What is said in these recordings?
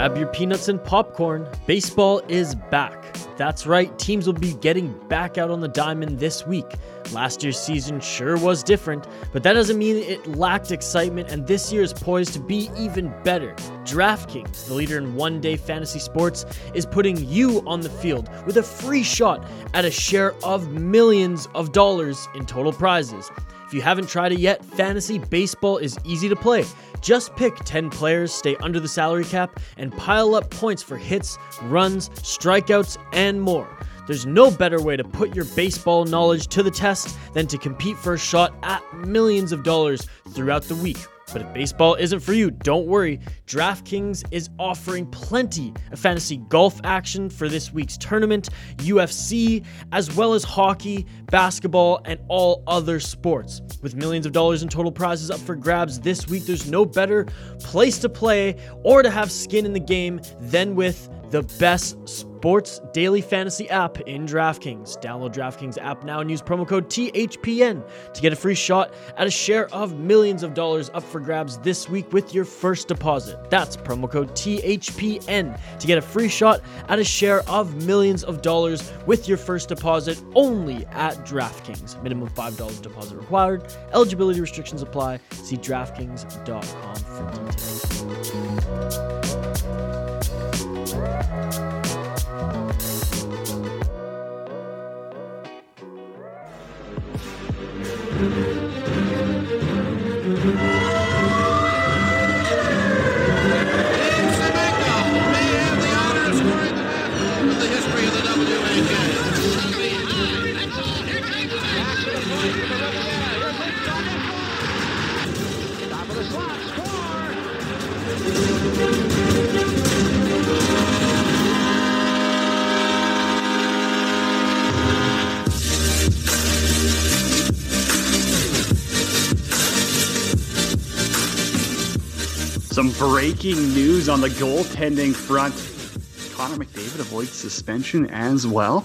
Grab your peanuts and popcorn. Baseball is back. That's right, teams will be getting back out on the diamond this week. Last year's season sure was different, but that doesn't mean it lacked excitement, and this year is poised to be even better. DraftKings, the leader in one day fantasy sports, is putting you on the field with a free shot at a share of millions of dollars in total prizes. If you haven't tried it yet, fantasy baseball is easy to play. Just pick 10 players, stay under the salary cap, and pile up points for hits, runs, strikeouts, and more. There's no better way to put your baseball knowledge to the test than to compete for a shot at millions of dollars throughout the week. But if baseball isn't for you, don't worry. DraftKings is offering plenty of fantasy golf action for this week's tournament, UFC, as well as hockey, basketball, and all other sports. With millions of dollars in total prizes up for grabs this week, there's no better place to play or to have skin in the game than with the best sports daily fantasy app in DraftKings. Download DraftKings app now and use promo code THPN to get a free shot at a share of millions of dollars up for grabs this week with your first deposit. That's promo code THPN to get a free shot at a share of millions of dollars with your first deposit only at DraftKings. Minimum $5 deposit required. Eligibility restrictions apply. See DraftKings.com for details. breaking news on the goaltending front. Connor McDavid avoids suspension as well.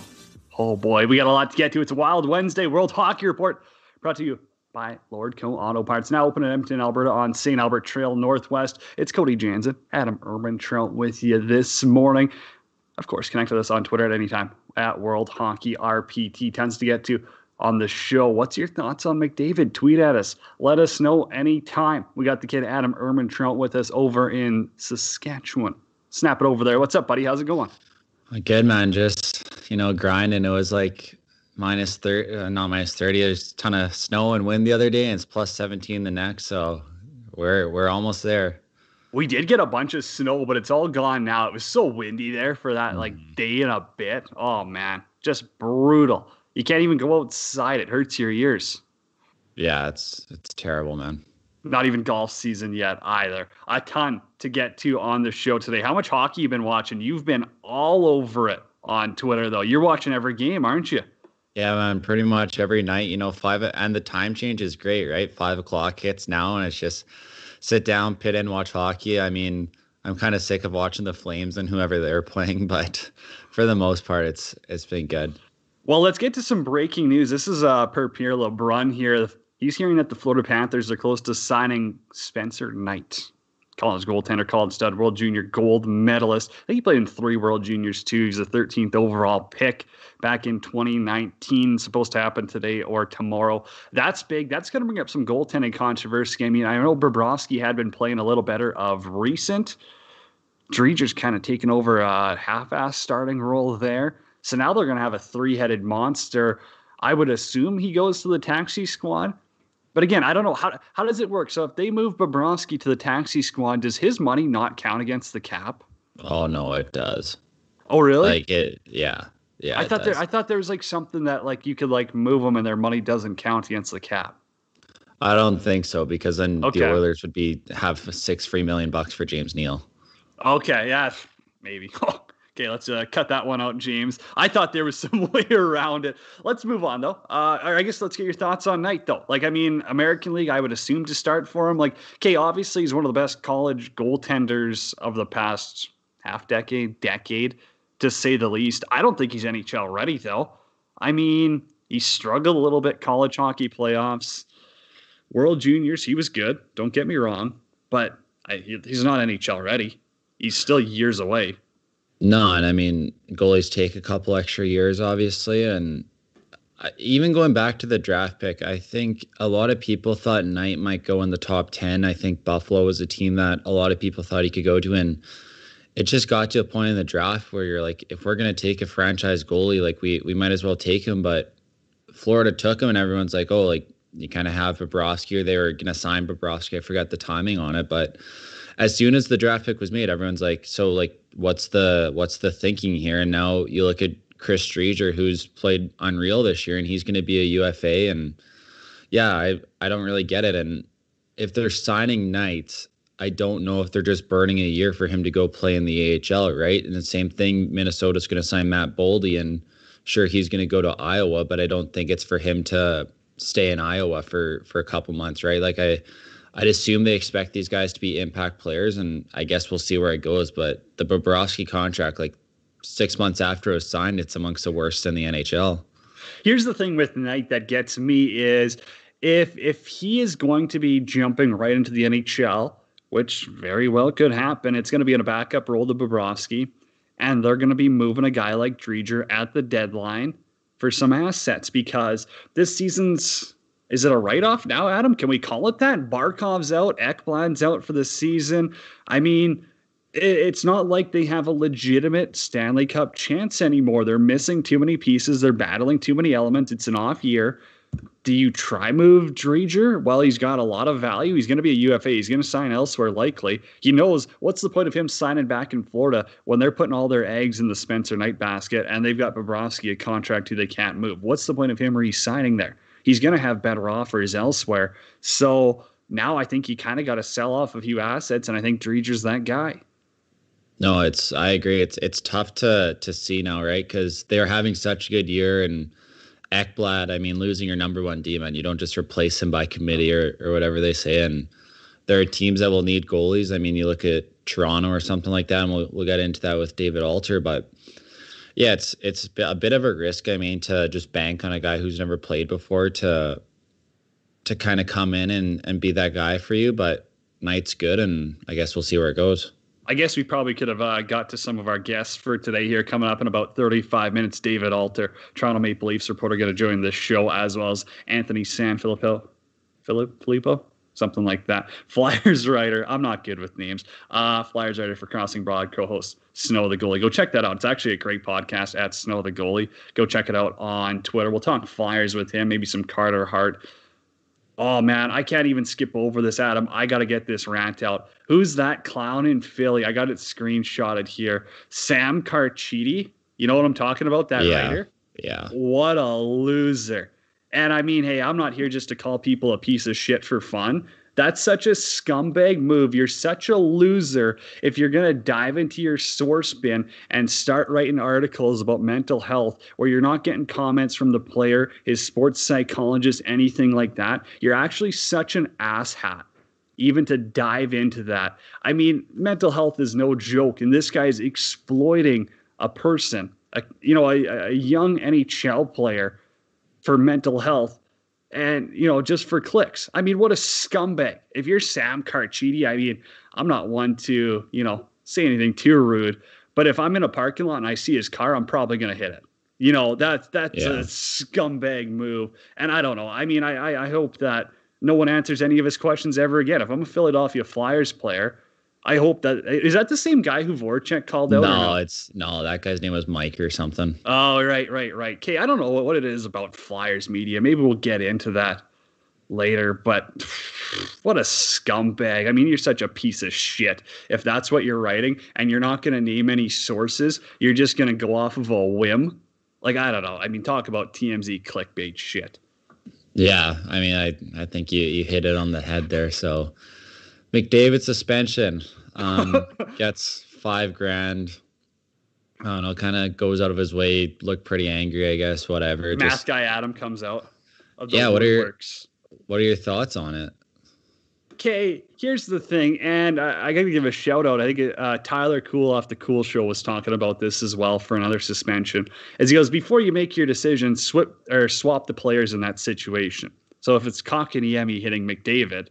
Oh boy, we got a lot to get to. It's a wild Wednesday World Hockey Report brought to you by Lordco Auto Parts. Now open in Edmonton, Alberta on St. Albert Trail Northwest. It's Cody Jansen, Adam Ermintrout with you this morning. Of course, connect with us on Twitter at any time at World Hockey RPT. Tons to get to on the show. What's your thoughts on McDavid? Tweet at us. Let us know anytime. We got the kid Adam Ermintrout with us over in Saskatchewan. Snap it over there. What's up, buddy? How's it going? Good, man. Just, you know, grinding. It was like minus 30, uh, not minus 30. There's a ton of snow and wind the other day, and it's plus 17 the next. So we're we're almost there. We did get a bunch of snow, but it's all gone now. It was so windy there for that like Mm. day and a bit. Oh man, just brutal. You can't even go outside. It hurts your ears. Yeah, it's it's terrible, man. Not even golf season yet either. A ton to get to on the show today. How much hockey you been watching? You've been all over it on Twitter though. You're watching every game, aren't you? Yeah, man. Pretty much every night, you know, five and the time change is great, right? Five o'clock hits now, and it's just sit down, pit in, watch hockey. I mean, I'm kind of sick of watching the Flames and whoever they're playing, but for the most part, it's it's been good. Well, let's get to some breaking news. This is uh, per Pierre LeBrun here. He's hearing that the Florida Panthers are close to signing Spencer Knight, college goaltender, college stud, World Junior gold medalist. I think he played in three World Juniors too. He's the 13th overall pick back in 2019. Supposed to happen today or tomorrow. That's big. That's going to bring up some goaltending controversy. I mean, I know Bobrovsky had been playing a little better of recent. Driedger's kind of taken over a half-ass starting role there. So now they're going to have a three-headed monster. I would assume he goes to the taxi squad. But again, I don't know how how does it work. So if they move Bobrovsky to the taxi squad, does his money not count against the cap? Oh no, it does. Oh, really? Like it, yeah, yeah. I thought there. I thought there was like something that like you could like move them and their money doesn't count against the cap. I don't think so because then Okay. the Oilers would be have six free million bucks for James Neal. Okay, yeah, maybe. okay, let's uh, cut that one out, James. I thought there was some way around it. Let's move on, though. Uh, I guess let's get your thoughts on Knight, though. Like, I mean, American League, I would assume to start for him. Like, okay, obviously he's one of the best college goaltenders of the past half decade, decade, to say the least. I don't think he's NHL ready, though. I mean, he struggled a little bit college hockey playoffs. World Juniors, he was good. Don't get me wrong, but I, he's not NHL ready. he's still years away. No, and I mean goalies take a couple extra years, obviously, and even going back to the draft pick, I think a lot of people thought Knight might go in the top ten. I think Buffalo was a team that a lot of people thought he could go to, and it just got to a point in the draft where you're like, if we're gonna take a franchise goalie, like we we might as well take him. But Florida took him, and everyone's like, oh, like you kind of have Bobrovsky, or they were gonna sign Bobrovsky. I forgot the timing on it, but as soon as the draft pick was made, everyone's like, so like what's the what's the thinking here? And now you look at Chris Driedger, who's played unreal this year, and he's going to be a UFA. And yeah, I I don't really get it. And if they're signing Knights, I don't know if they're just burning a year for him to go play in the AHL, right? And the same thing, Minnesota's going to sign Matt Boldy, and sure he's going to go to Iowa, but I don't think it's for him to stay in Iowa for for a couple months, right? Like I I'd assume they expect these guys to be impact players, and I guess we'll see where it goes. But the Bobrovsky contract, like six months after it was signed, it's amongst the worst in the NHL. Here's the thing with Knight that gets me is if if he is going to be jumping right into the NHL, which very well could happen, it's going to be in a backup role to Bobrovsky, and they're going to be moving a guy like Driedger at the deadline for some assets because this season's is it a write off now, Adam? Can we call it that? Barkov's out, Ekblad's out for the season. I mean, it's not like they have a legitimate Stanley Cup chance anymore. They're missing too many pieces. They're battling too many elements. It's an off year. Do you try move Driedger? Well, he's got a lot of value. He's going to be a UFA. He's going to sign elsewhere likely. He knows what's the point of him signing back in Florida when they're putting all their eggs in the Spencer Knight basket and they've got Bobrovsky a contract who they can't move. What's the point of him re-signing there? He's going to have better offers elsewhere. So now I think you kind of got to sell off a few assets, and I think Driedger's that guy. No, it's I agree. It's it's tough to to see now, right? Because they're having such a good year, and Ekblad. I mean, losing your number one D man, you don't just replace him by committee or or whatever they say. And there are teams that will need goalies. I mean, you look at Toronto or something like that, and we'll we'll get into that with David Alter, but yeah, it's it's a bit of a risk. I mean, to just bank on a guy who's never played before to to kind of come in and and be that guy for you. But Knight's good, and I guess we'll see where it goes. I guess we probably could have uh, got to some of our guests for today here coming up in about 35 minutes. David Alter, Toronto Maple Leafs reporter, going to join this show, as well as Anthony Sanfilippo. Filippo? Something like that. Flyers writer. I'm not good with names. Uh, Flyers writer for Crossing Broad, co-host Snow the Goalie. Go check that out. It's actually a great podcast at Snow the Goalie. Go check it out on Twitter. We'll talk Flyers with him, maybe some Carter Hart. Oh man, I can't even skip over this, Adam. I got to get this rant out. Who's that clown in Philly? I got it screenshotted here. Sam Carchidi. You know what I'm talking about? That yeah. writer. Yeah. What a loser. And I mean, hey, I'm not here just to call people a piece of shit for fun. That's such a scumbag move. You're such a loser if you're going to dive into your source bin and start writing articles about mental health where you're not getting comments from the player, his sports psychologist, anything like that. You're actually such an asshat even to dive into that. I mean, mental health is no joke, and this guy is exploiting a person, a, you know, a, a young NHL player for mental health and you know just for clicks. I mean what a scumbag. If you're sam carchidi i mean i'm not one to you know say anything too rude but if i'm in a parking lot and i see his car i'm probably going to hit it. You know that's that's yeah. a scumbag move and i don't know. I mean I, I i hope that no one answers any of his questions ever again. If i'm a philadelphia flyers player I hope that is that the same guy who Voracek called out. No, no, it's no. That guy's name was Mike or something. Oh, right, right, right. Okay, I don't know what, what it is about Flyers media. Maybe we'll get into that later. But what a scumbag! I mean, you're such a piece of shit. If that's what you're writing, and you're not going to name any sources, you're just going to go off of a whim. Like I don't know. I mean, talk about TMZ clickbait shit. Yeah, I mean, I I think you you hit it on the head there. So McDavid suspension um, gets five grand. I don't know, kind of goes out of his way, look pretty angry, I guess, whatever. Mask Just, guy Adam comes out. yeah, what are your what are your thoughts on it? Okay, here's the thing, and I, I got to give a shout out. I think uh, Tyler Cool off the Cool Show was talking about this as well for another suspension. As he goes, before you make your decision, swap or swap the players in that situation. So if it's Kotkaniemi hitting McDavid,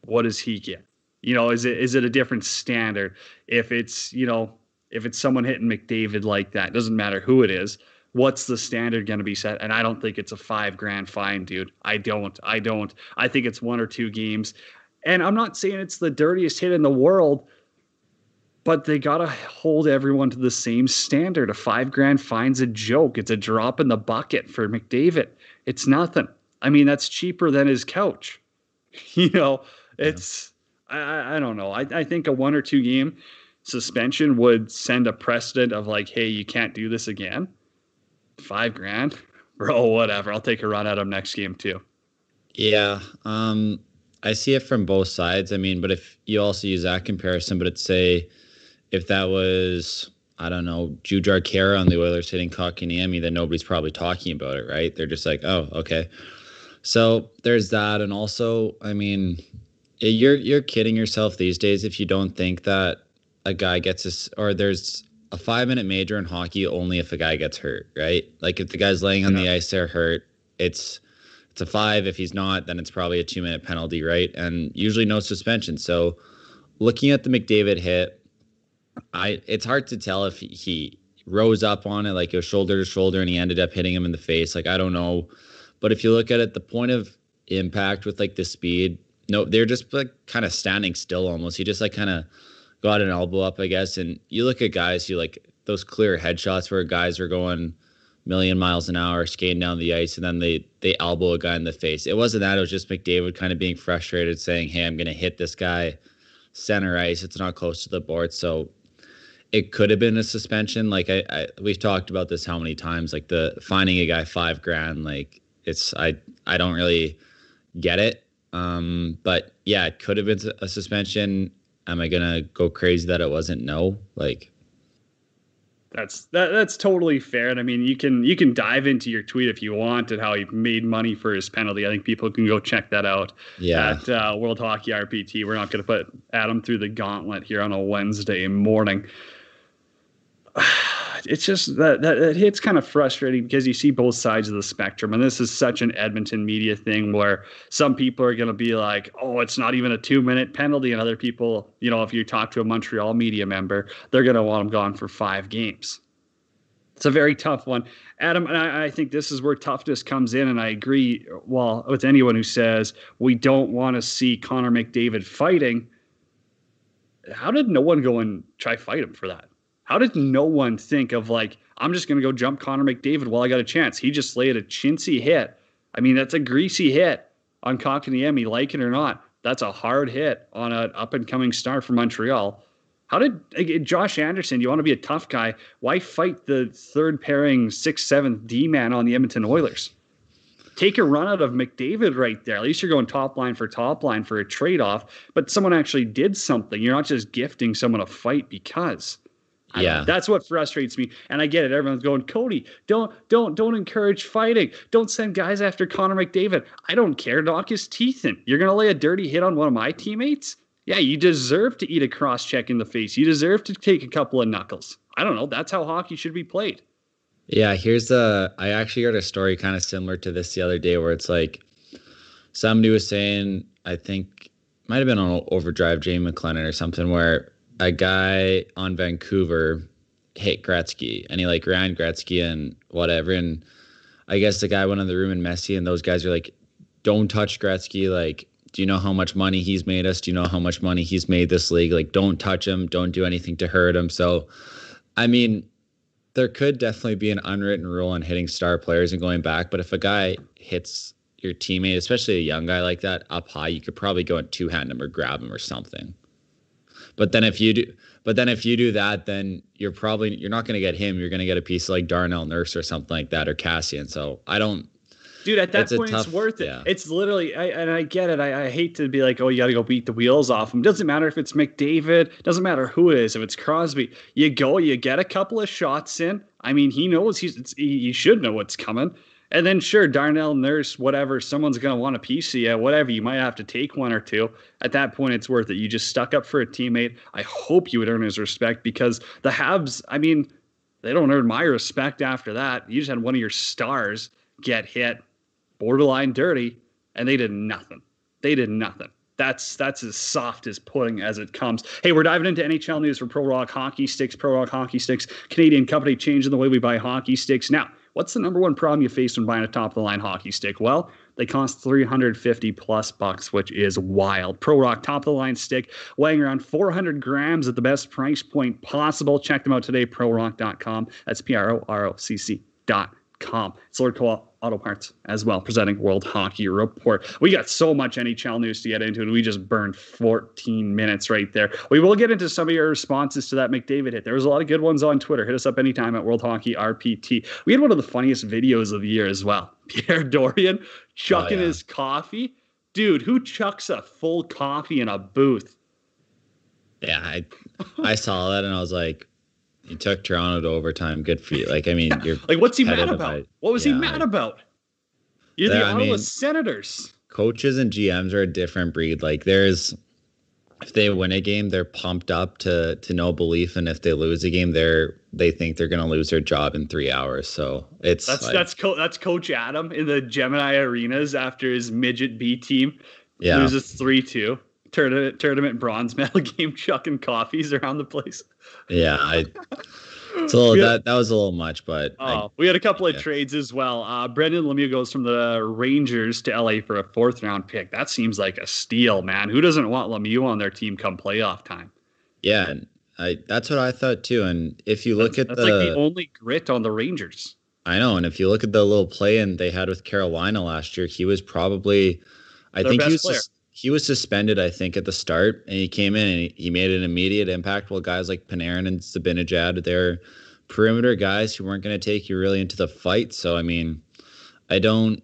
what does he get? You know, is it is it a different standard? If it's you know if it's someone hitting McDavid like that, doesn't matter who it is. What's the standard going to be set? And I don't think it's a five grand fine, dude. I don't. I don't. I think it's one or two games. And I'm not saying it's the dirtiest hit in the world, but they got to hold everyone to the same standard. A five grand fine's a joke. It's a drop in the bucket for McDavid. It's nothing. I mean, that's cheaper than his couch. You know, it's. I, I don't know. I, I think a one or two game suspension would send a precedent of like, hey, you can't do this again. Five grand, bro, whatever. I'll take a run at him next game too. Yeah. Um, I see it from both sides. I mean, but if you also use that comparison, but it's say if that was I don't know Jujhar Khaira on the Oilers hitting Kotkaniemi, then nobody's probably talking about it, right? They're just like, oh, okay. So there's that, and also, I mean, you're you're kidding yourself these days if you don't think that a guy gets this or there's a five minute major in hockey only if a guy gets hurt, right? Like if the guy's laying on yeah. the ice there hurt, it's it's a five. If he's not, then it's probably a two minute penalty, right? And usually no suspension. So looking at the McDavid hit, I it's hard to tell if he, he rose up on it like it was shoulder to shoulder and he ended up hitting him in the face. Like I don't know. But if you look at it, the point of impact with like the speed, no, they're just like kind of standing still almost. He just like kind of got an elbow up, I guess. And you look at guys who like those clear headshots where guys are going million miles an hour skating down the ice and then they they elbow a guy in the face. It wasn't that, it was just McDavid kind of being frustrated saying, Hey, I'm gonna hit this guy center ice. It's not close to the board. So it could have been a suspension. Like I, I we've talked about this how many times, like the finding a guy five grand, like it's I I don't really get it. Um, but yeah, it could have been a suspension. Am I gonna go crazy that it wasn't? No. Like that's that, that's totally fair. And I mean, you can you can dive into your tweet if you want and how he made money for his penalty. I think people can go check that out. Yeah. At uh, World Hockey RPT. We're not going to put Adam through the gauntlet here on a Wednesday morning. It's just that that, that hit's kind of frustrating because you see both sides of the spectrum, and this is such an Edmonton media thing where some people are going to be like, "Oh, it's not even a two-minute penalty," and other people, you know, if you talk to a Montreal media member, they're going to want him gone for five games. It's a very tough one. Adam, and I, I, think this is where toughness comes in, and I agree well with anyone who says we don't want to see Connor McDavid fighting. How did no one go and try fight him for that? How did no one think of like, I'm just gonna go jump Connor McDavid while I got a chance? He just laid a chintzy hit. I mean, that's a greasy hit on Kotkaniemi, like it or not. That's a hard hit on an up and coming star from Montreal. How did Josh Anderson? You want to be a tough guy? Why fight the third pairing, sixth, seventh D man on the Edmonton Oilers? Take a run out of McDavid right there. At least you're going top line for top line for a trade off, but someone actually did something. You're not just gifting someone a fight because. Yeah, that's what frustrates me, and I get it. Everyone's going, Cody, don't, don't, don't encourage fighting. Don't send guys after Connor McDavid. I don't care. Knock his teeth in. You're gonna lay a dirty hit on one of my teammates yeah, you deserve to eat a cross check in the face. You deserve to take a couple of knuckles. I don't know. That's how hockey should be played. Yeah, here's the. I actually heard a story kind of similar to this the other day where it's like somebody was saying, I think might have been on Overdrive, Jamie McLennan or something, where a guy on Vancouver hit Gretzky and he like ran Gretzky and whatever. And I guess the guy went in the room and Messier and those guys are like, don't touch Gretzky. Like, do you know how much money he's made us? Do you know how much money he's made this league? Like, don't touch him. Don't do anything to hurt him. So, I mean, there could definitely be an unwritten rule on hitting star players and going back. But if a guy hits your teammate, especially a young guy like that, up high, you could probably go and two hand him or grab him or something. But then if you do, but then if you do that, then you're probably you're not going to get him. You're going to get a piece like Darnell Nurse or something like that or Kassian. So I don't dude. At that point, tough, it's worth it. Yeah. It's literally, I, and I get it. I, I hate to be like, oh, you got to go beat the wheels off him. Doesn't matter if it's McDavid. Doesn't matter who it is. If it's Crosby, you go, you get a couple of shots in. I mean, he knows he's. He, he should know what's coming. And then sure, Darnell Nurse, whatever, someone's gonna want a piece of you, whatever. You might have to take one or two. At that point, it's worth it. You just stuck up for a teammate. I hope you would earn his respect because the Habs, I mean, they don't earn my respect after that. You just had one of your stars get hit borderline dirty, and they did nothing. They did nothing. that's that's as soft as pudding as it comes. Hey, we're diving into NHL news for Pro Rock Hockey Sticks. Pro Rock Hockey Sticks, Canadian company changing the way we buy hockey sticks. Now, what's the number one problem you face when buying a top of the line hockey stick? Well, they cost 350 plus bucks, which is wild. Pro Rock top of the line stick, weighing around 400 grams at the best price point possible. Check them out today, prorock.com. That's P R O R O C C.com. It's Lordco Auto Parts as well, presenting World Hockey Report. We got so much NHL news to get into, and we just burned 14 minutes right there. We will get into some of your responses to that McDavid hit. There was a lot of good ones on Twitter. Hit us up anytime at World Hockey RPT. We had one of the funniest videos of the year as well. Pierre Dorion chucking oh, yeah. his coffee. Dude, who chucks a full coffee in a booth? Yeah, I I saw that and I was like, you took Toronto to overtime. Good for you. Like, I mean, you're like, what's he mad about? what was yeah, he mad about? You're the Ottawa I mean, Senators. Coaches and GMs are a different breed. Like, there's if they win a game, they're pumped up to to no belief, and if they lose a game, they're they think they're going to lose their job in three hours. So it's that's like, that's co- that's Coach Adam in the Gemini Arenas after his midget B team yeah. loses three two tournament tournament bronze medal game, chucking coffees around the place. Yeah, I. So had, that that was a little much, but oh, I, we had a couple of yeah. trades as well. Uh, Brendan Lemieux goes from the Rangers to LA for a fourth round pick. That seems like a steal, man. Who doesn't want Lemieux on their team come playoff time? Yeah, I that's what I thought too. And if you look that's, at that's the, like the only grit on the Rangers. I know, and if you look at the little play in they had with Carolina last year, he was probably, I Their think he was. Just, he was suspended, I think, at the start, and he came in and he, made an immediate impact. While guys like Panarin and Zibanejad, they're perimeter guys who weren't going to take you really into the fight. So I mean, I don't,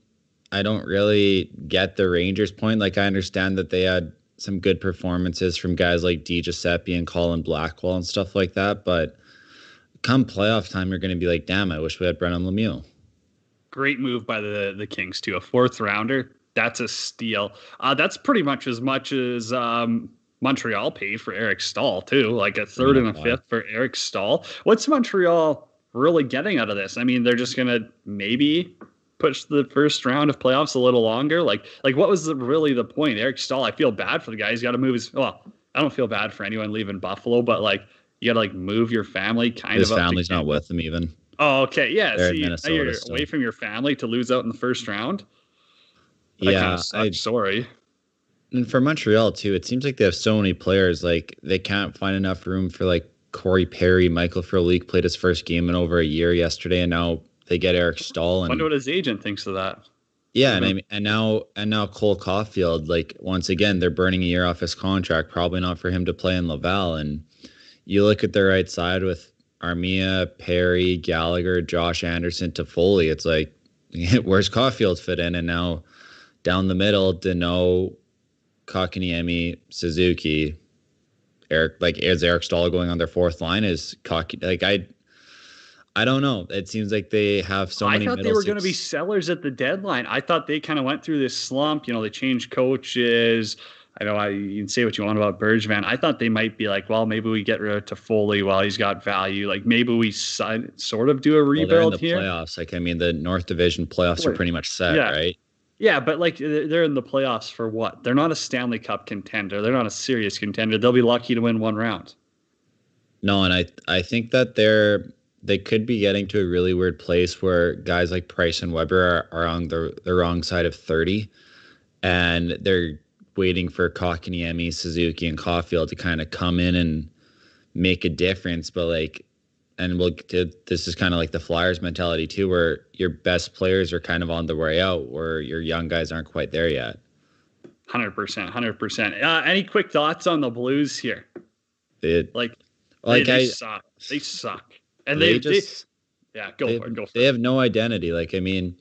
I don't really get the Rangers' point. Like I understand that they had some good performances from guys like Di Giuseppe and Colin Blackwell and stuff like that, but come playoff time, you're going to be like, damn, I wish we had Brendan Lemieux. Great move by the the Kings too. A fourth rounder that's a steal. Uh, that's pretty much as much as um, Montreal paid for Eric Staal too, like a third and a fifth for Eric Staal. What's Montreal really getting out of this? I mean, they're just gonna maybe push the first round of playoffs a little longer. Like, like what was the, really the point? Eric Staal, I feel bad for the guy. He's got to move his. Well, I don't feel bad for anyone leaving Buffalo, but like you got to like move your family kind his of. His family's not with him even. Oh, okay, yeah. They're See, you're away from your family to lose out in the first round. Yeah, I, am sorry. And for Montreal too, it seems like they have so many players. Like they can't find enough room for like Corey Perry, Michael Frolik played his first game in over a year yesterday, and now they get Eric Staal. And wonder what his agent thinks of that. Yeah, and I mean, and now and now Cole Caufield, like once again, they're burning a year off his contract. Probably not for him to play in Laval. And you look at the right side with Armia, Perry, Gallagher, Josh Anderson, Toffoli. It's like, where's Caufield fit in? And now down the middle, Danault, Kotkaniemi, Suzuki, Eric like is Eric Staal going on their fourth line? Is Cocky like I I don't know. It seems like they have so I many. I thought they were going to be sellers at the deadline. I thought they kind of went through this slump. You know, they changed coaches. I know I, you can say what you want about Bergevin. I thought they might be like, well, maybe we get rid of Toffoli while he's got value. Like maybe we sort of do a rebuild well, in the here. Playoffs, like I mean, the North Division playoffs are pretty much set, yeah. right? Yeah, but like they're in the playoffs for what? They're not a Stanley Cup contender. They're not a serious contender. They'll be lucky to win one round. No, and I I think that they're they could be getting to a really weird place where guys like Price and Weber are, are on the, the wrong side of 30 and they're waiting for Kotkaniemi, Suzuki, and Caufield to kind of come in and make a difference. But like and we'll this is kind of like the Flyers mentality too, where your best players are kind of on the way out, where your young guys aren't quite there yet. Hundred percent, hundred percent. Uh, any quick thoughts on the Blues here? It, like, like they, they suck. They suck, and they, they just they, yeah, go for it. Go for they it. have no identity. Like, I mean,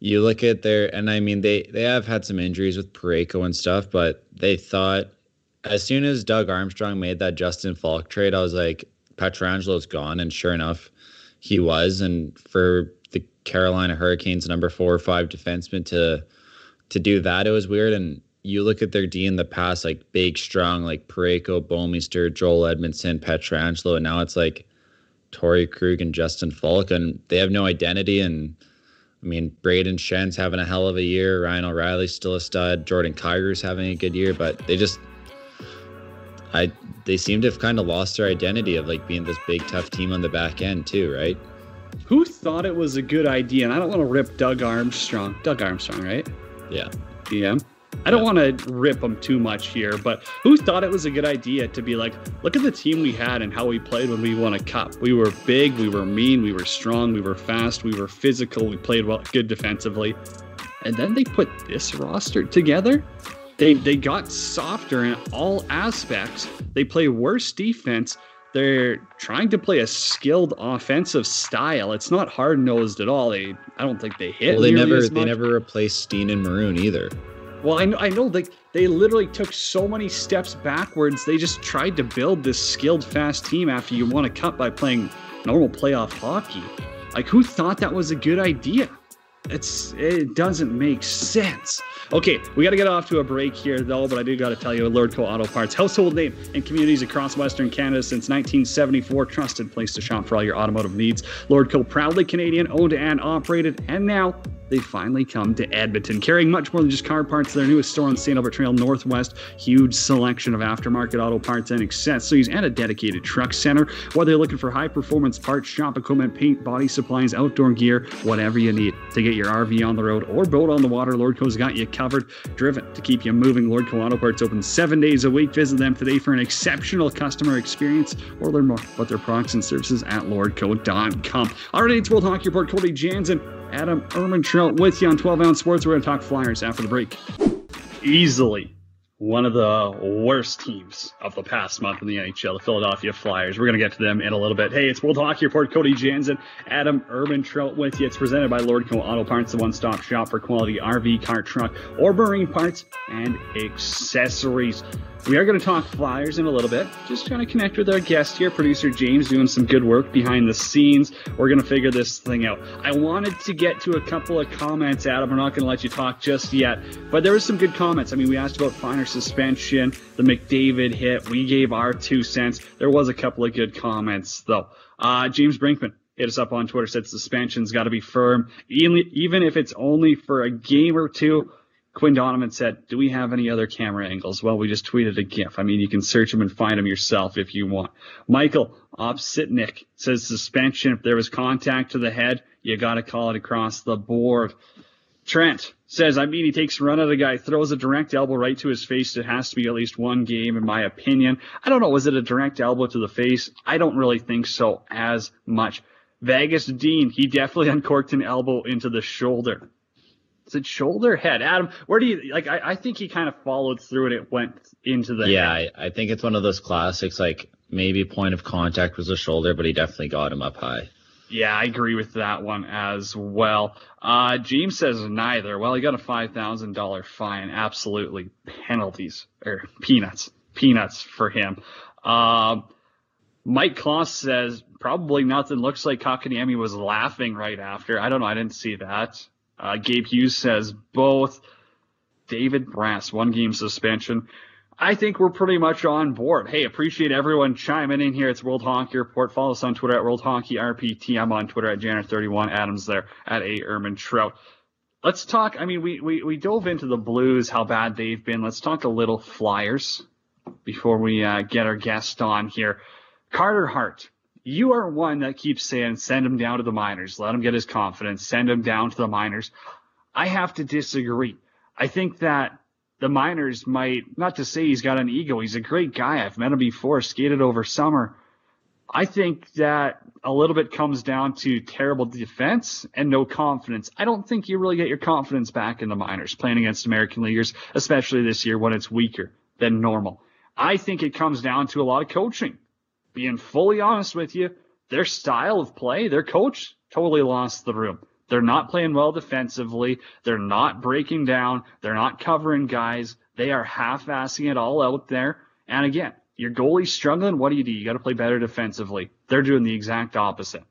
you look at their, and I mean, they they have had some injuries with Parayko and stuff, but they thought as soon as Doug Armstrong made that Justin Faulk trade, I was like, Pietrangelo's gone, and sure enough, he was. And for the Carolina Hurricanes number four or five defenseman to to do that, it was weird. And you look at their D in the past, like big, strong, like Parayko, Bouwmeester, Joel Edmundson, Pietrangelo, and now it's like Torey Krug and Justin Faulk, and they have no identity. And I mean, Braden Schenn's having a hell of a year. Ryan O'Reilly's still a stud. Jordan Kyrou's having a good year, but they just, I, they seem to have kind of lost their identity of like being this big tough team on the back end too, right? Who thought it was a good idea? And I don't want to rip Doug Armstrong. Doug Armstrong, right? Yeah. Yeah. I don't want to rip them too much here, but who thought it was a good idea to be like, look at the team we had and how we played when we won a cup? We were big, we were mean, we were strong, we were fast, we were physical, we played well, good defensively. And then they put this roster together. They they got softer in all aspects. They play worse defense. They're trying to play a skilled offensive style. It's not hard nosed at all. They I don't think they hit. Well, they never they never replaced Steen and Maroon either. Well, I know, I know, like they literally took so many steps backwards. They just tried to build this skilled, fast team after you won a cup by playing normal playoff hockey. Like, who thought that was a good idea? It's it doesn't make sense. Okay, we got to get off to a break here though, but I do got to tell you, Lordco Auto Parts, household name in communities across Western Canada since 1974, trusted place to shop for all your automotive needs. Lordco, proudly Canadian, owned and operated, and now they finally come to Edmonton, carrying much more than just car parts. Their newest store on St. Albert Trail Northwest, huge selection of aftermarket auto parts and accessories, and a dedicated truck center. Whether you're looking for high performance parts, shop equipment, paint, body supplies, outdoor gear, whatever you need to get your RV on the road or boat on the water, Lordco's got you covered. Driven to keep you moving. Lordco Auto Parts open seven days a week. Visit them today for an exceptional customer experience or learn more about their products and services at lordco.com. All right, it's World Hockey Report. Cody Jansen Adam Ermintrout with you on 12 Ounce Sports. We're going to talk Flyers after the break. Easily one of the worst teams of the past month in the NHL, the Philadelphia Flyers. We're going to get to them in a little bit. Hey, it's World Hockey Report. Cody Jansen, Adam Ermintrout with you. It's presented by Lordco Auto Parts, the one-stop shop for quality RV, car, truck, or marine parts and accessories. We are going to talk Flyers in a little bit. Just trying to connect with our guest here, producer James, doing some good work behind the scenes. We're going to figure this thing out. I wanted to get to a couple of comments, Adam. We're not going to let you talk just yet, but there was some good comments. I mean, we asked about finer suspension, the McDavid hit. We gave our two cents. There was a couple of good comments, though. Uh, James Brinkman hit us up on Twitter, said suspension's got to be firm, even, if it's only for a game or two Quinn Donovan said, Do we have any other camera angles? Well, we just tweeted a GIF. I mean, you can search them and find them yourself if you want. Michael Opsitnik says suspension. If there was contact to the head, you got to call it across the board. Trent says, I mean, he takes a run at a guy, throws a direct elbow right to his face. It has to be at least one game, in my opinion. I don't know. Was it a direct elbow to the face? I don't really think so as much. Vegas Dean, he definitely uncorked an elbow into the shoulder. Is it shoulder head? Adam, where do you like? I, I think he kind of followed through and it went into the. Yeah, I, I, think it's one of those classics. Like maybe point of contact was the shoulder, but he definitely got him up high. Yeah, I agree with that one as well. Uh, James says neither. Well, he got a five thousand dollar fine. Absolutely penalties or peanuts, peanuts for him. Uh, Mike Kloss says probably nothing. Looks like Kotkaniemi was laughing right after. I don't know. I didn't see that. Uh, Gabe Hughes says both. David Brass, one game suspension. I think we're pretty much on board. Hey, appreciate everyone chiming in here. It's World Hockey Report. Follow us on Twitter at World Hockey RPT. I'm on Twitter at Janet31. Adams there at A Erman Trout. Let's talk. I mean, we, we, we dove into the Blues, how bad they've been. Let's talk a little Flyers before we uh, get our guest on here. Carter Hart, you are one that keeps saying send him down to the minors, let him get his confidence, send him down to the minors. I have to disagree. I think that the minors might not to say he's got an ego. He's a great guy. I've met him before, skated over summer. I think that a little bit comes down to terrible defense and no confidence. I don't think you really get your confidence back in the minors playing against American leaguers, especially this year when it's weaker than normal. I think it comes down to a lot of coaching being fully honest with you, their style of play, their coach totally lost the room. They're not playing well defensively. They're not breaking down. They're not covering guys. They are half-assing it all out there. And again, your goalie's struggling. What do you do? You got to play better defensively. They're doing the exact opposite.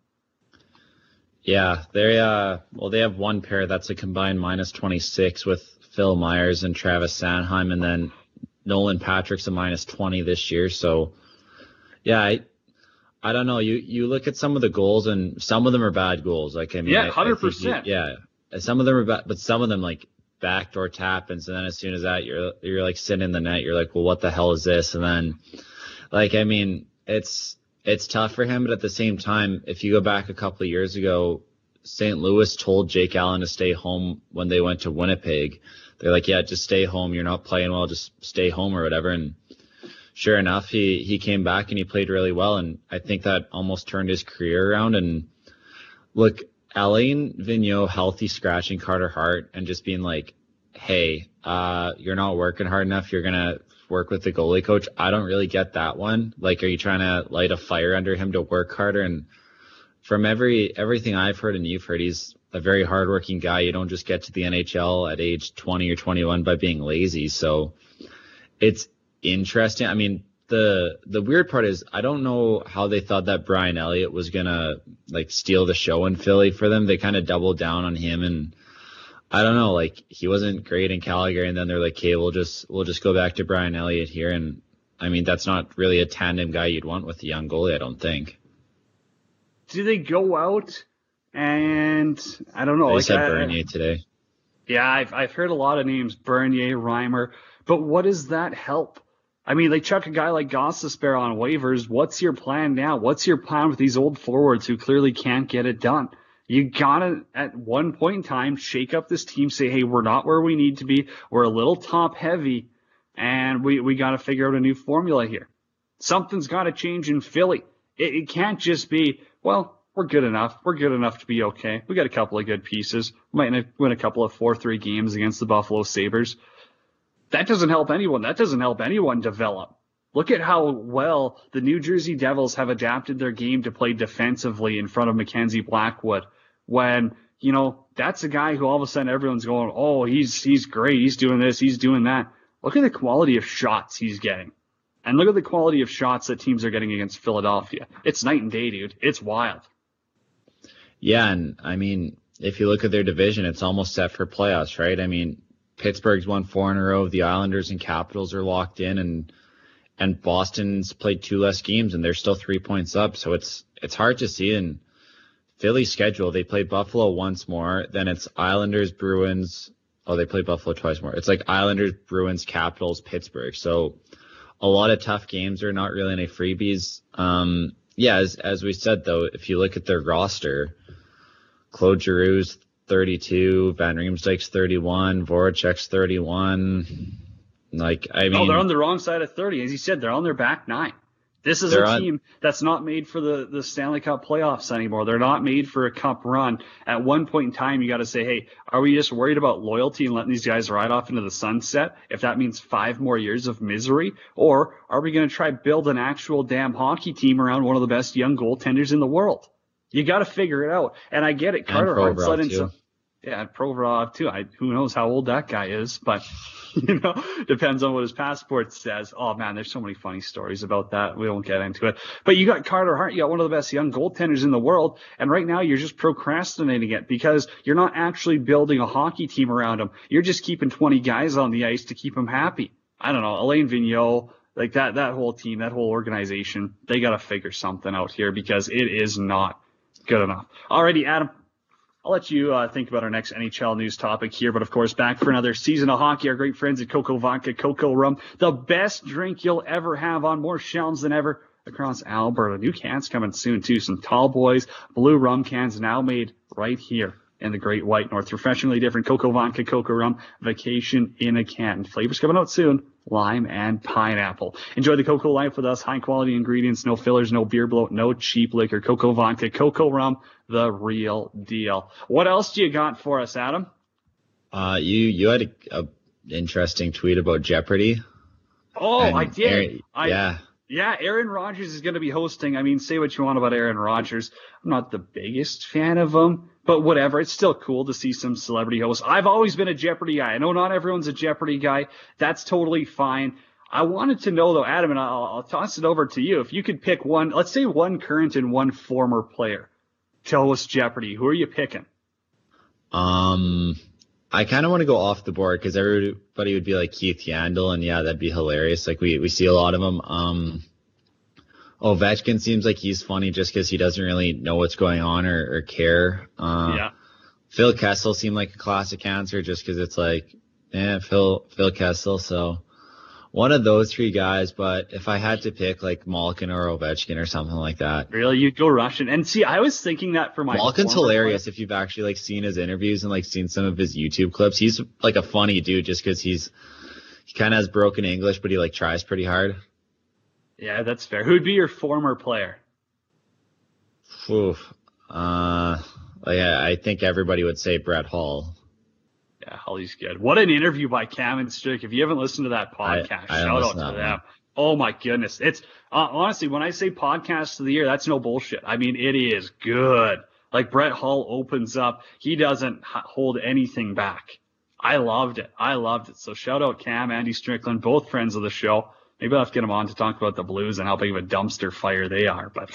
Yeah, they uh well they have one pair that's a combined minus 26 with Phil Myers and Travis Sanheim and then Nolan Patrick's a minus 20 this year. So yeah, I, I don't know. You you look at some of the goals and some of them are bad goals. Like I mean, yeah, hundred percent. Yeah, some of them are, bad, but some of them like backdoor tap, and so then as soon as that, you're you're like sitting in the net, you're like, well, what the hell is this? And then, like, I mean, it's it's tough for him, but at the same time, if you go back a couple of years ago, St. Louis told Jake Allen to stay home when they went to Winnipeg. They're like, yeah, just stay home. You're not playing well, just stay home or whatever. And sure enough, he he came back and he played really well, and I think that almost turned his career around. And look, Alain Vigneault healthy scratching Carter Hart and just being like, hey, uh, you're not working hard enough. You're gonna work with the goalie coach. I don't really get that one. Like, are you trying to light a fire under him to work harder? And from every everything I've heard and you've heard, he's a very hardworking guy. You don't just get to the NHL at age 20 or 21 by being lazy. So it's interesting. I mean, the the weird part is I don't know how they thought that Brian Elliott was gonna like steal the show in Philly for them. They kind of doubled down on him and I don't know, like he wasn't great in Calgary and then they're like, okay, we'll just we'll just go back to Brian Elliott here and I mean that's not really a tandem guy you'd want with a young goalie, I don't think. Do they go out and I don't know. They like, said I- Bernier today. Yeah, I've I've heard a lot of names, Bernier, Reimer, but what does that help? I mean, they chuck a guy like Gostisbehere on waivers. What's your plan now? What's your plan with these old forwards who clearly can't get it done? You gotta, at one point in time, shake up this team, say, hey, we're not where we need to be. We're a little top heavy, and we, we gotta figure out a new formula here. Something's gotta change in Philly. It, it can't just be, well, we're good enough. We're good enough to be okay. We got a couple of good pieces. We might win a couple of 4-3 games against the Buffalo Sabres. That doesn't help anyone. That doesn't help anyone develop. Look at how well the New Jersey Devils have adapted their game to play defensively in front of Mackenzie Blackwood. When, you know, that's a guy who all of a sudden everyone's going, oh, he's, he's great. He's doing this. He's doing that. Look at the quality of shots he's getting. And look at the quality of shots that teams are getting against Philadelphia. It's night and day, dude. It's wild. Yeah, and I mean, if you look at their division, it's almost set for playoffs, right? I mean, Pittsburgh's won four in a row. The Islanders and Capitals are locked in, and and Boston's played two less games, and they're still three points up. So it's it's hard to see. And Philly's schedule, they play Buffalo once more, then it's Islanders, Bruins. Oh, they play Buffalo twice more. It's like Islanders, Bruins, Capitals, Pittsburgh. So a lot of tough games are not really any freebies. Um, yeah, as as we said though, if you look at their roster, Claude Giroux's 32, Van Riemsdyk's 31, Voracek's 31. Like I mean, oh, they're on the wrong side of 30. As you said, they're on their back nine. This is a on- team that's not made for the, the Stanley Cup playoffs anymore. They're not made for a cup run. At one point in time, you got to say, hey, are we just worried about loyalty and letting these guys ride off into the sunset if that means five more years of misery? Or are we going to try build an actual damn hockey team around one of the best young goaltenders in the world? You got to figure it out. And I get it. Carter Hart's let in too. some. Yeah, Provorov too. I, who knows how old that guy is, but you know, depends on what his passport says. Oh man, there's so many funny stories about that. We won't get into it. But you got Carter Hart, you got one of the best young goaltenders in the world, and right now you're just procrastinating it because you're not actually building a hockey team around him. You're just keeping 20 guys on the ice to keep him happy. I don't know, Alain Vigneault, like that, that whole team, that whole organization, they got to figure something out here because it is not good enough. Alrighty, Adam. I'll let you uh, think about our next NHL news topic here, but of course, back for another season of hockey. Our great friends at Coco Vodka, Coco Rum, the best drink you'll ever have on more shelves than ever across Alberta. New cans coming soon too. Some tall boys, blue rum cans now made right here in the Great White North. Professionally different Coco Vodka, Coco Rum, vacation in a can. Flavors coming out soon. Lime and pineapple. Enjoy the Cocoa life with us. High quality ingredients, no fillers, no beer bloat, no cheap liquor. Cocoa Vodka, Cocoa Rum, the real deal. What else do you got for us, Adam? uh, you you had a, a interesting tweet about Jeopardy. Oh, and I did. Aaron- I, yeah, Yeah, Aaron Rodgers is going to be hosting. I mean, say what you want about Aaron Rodgers. I'm not the biggest fan of him, but whatever. It's still cool to see some celebrity hosts. I've always been a Jeopardy guy. I know not everyone's a Jeopardy guy. That's totally fine. I wanted to know though, Adam, and I'll, I'll toss it over to you. If you could pick one, let's say one current and one former player tell us Jeopardy, who are you picking? Um, I kind of want to go off the board because everybody would be like Keith Yandle, and yeah, that'd be hilarious. Like we we see a lot of them. Um, Ovechkin seems like he's funny just because he doesn't really know what's going on or, or care. Uh, yeah. Phil Kessel seemed like a classic answer just because it's like, yeah, Phil Phil Kessel. So one of those three guys. But if I had to pick like Malkin or Ovechkin or something like that, really, you'd go Russian. And see, I was thinking that for my Malkin's hilarious. Player. If you've actually like seen his interviews and like seen some of his YouTube clips, he's like a funny dude just because he's he kind of has broken English, but he like tries pretty hard. Yeah, that's fair. Who'd be your former player? Oof. Uh, yeah, I think everybody would say Brett Hull. Yeah, Hully's good. What an interview by Cam and Strick. If you haven't listened to that podcast, I, I shout out to them. Oh my goodness. It's uh, honestly, when I say podcast of the year, that's no bullshit. I mean, it is good. Like Brett Hull opens up. He doesn't hold anything back. I loved it. I loved it. So shout out Cam, Andy Strickland, both friends of the show. Maybe I'll have to get them on to talk about the Blues and how big of a dumpster fire they are. But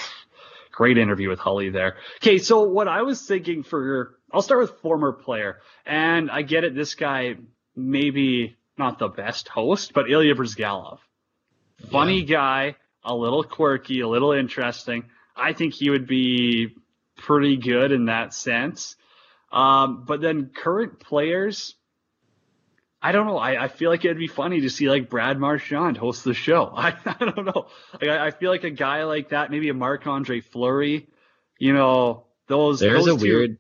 great interview with Hully there. Okay, so what I was thinking for I'll start with former player, and I get it. This guy maybe not the best host, but Ilya Bryzgalov, funny yeah. guy, a little quirky, a little interesting. I think he would be pretty good in that sense. Um, but then current players, I don't know. I, I feel like it'd be funny to see like Brad Marchand host the show. I, I don't know. Like, I, I feel like a guy like that, maybe a Marc Andre Fleury, you know, those. There's those a two, weird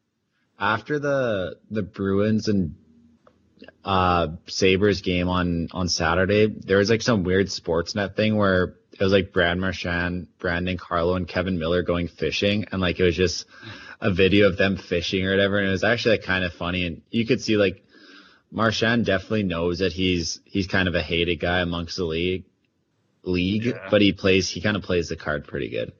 after the the Bruins and uh Sabres game on on Saturday. There was like some weird Sportsnet thing where it was like Brad Marchand, Brandon Carlo, and Kevan Miller going fishing, and like it was just a video of them fishing or whatever, and it was actually like kind of funny, and you could see like Marchand definitely knows that he's he's kind of a hated guy amongst the league league, yeah. but he plays he kind of plays the card pretty good.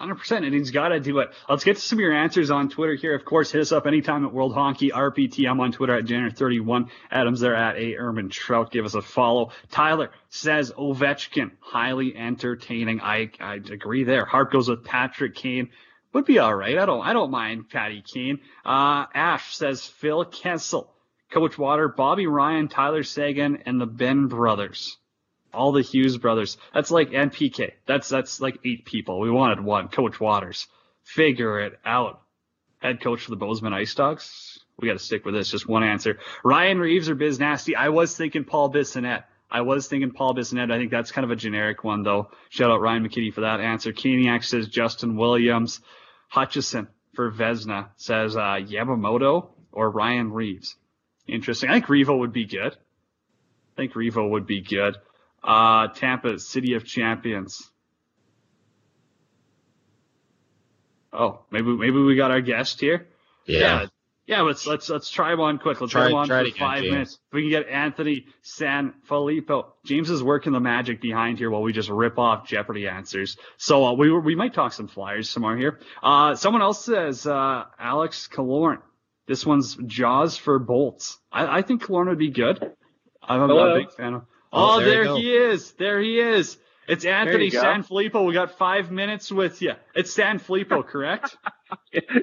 100%, and he's got to do it. Let's get to some of your answers on Twitter here. Of course, hit us up anytime at World Hockey RPT. I'm on Twitter at Jenner31. Adams there at A. Erman Trout. Give us a follow. Tyler says Ovechkin, highly entertaining. I, I agree there. Hart goes with Patrick Kane. Would be all right. I don't I don't mind Patty Kane. Uh, Ash says Phil Kessel. Coach Water, Bobby Ryan, Tyler Seguin, and the Benn brothers. All the Hughes brothers. That's like NPK. That's that's like eight people. We wanted one. Coach Waters. Figure it out. Head coach for the Bozeman Ice Dogs. We got to stick with this. Just one answer. Ryan Reaves or Biz Nasty. I was thinking Paul Bissonnette. I was thinking Paul Bissonnette. I think that's kind of a generic one though. Shout out Ryan McKitty for that answer. Keniak says Justin Williams. Hutchison for Vesna says uh, Yamamoto or Ryan Reaves interesting. I think Revo would be good. I think Revo would be good. Uh, Tampa, City of Champions. Oh, maybe maybe we got our guest here. Yeah. yeah. Yeah, let's let's let's try one quick. Let's try, try one try for five minutes. If we can get Anthony San Filippo. James is working the magic behind here while we just rip off Jeopardy answers. So uh, we we might talk some Flyers more here. Uh, someone else says uh, Alex Killorn. This one's Jaws for Bolts. I, I think Killorn would be good. I'm a, big fan of. Oh, oh there, there he is. There he is. It's Anthony Sanfilippo. We got five minutes with you. It's Sanfilippo, correct?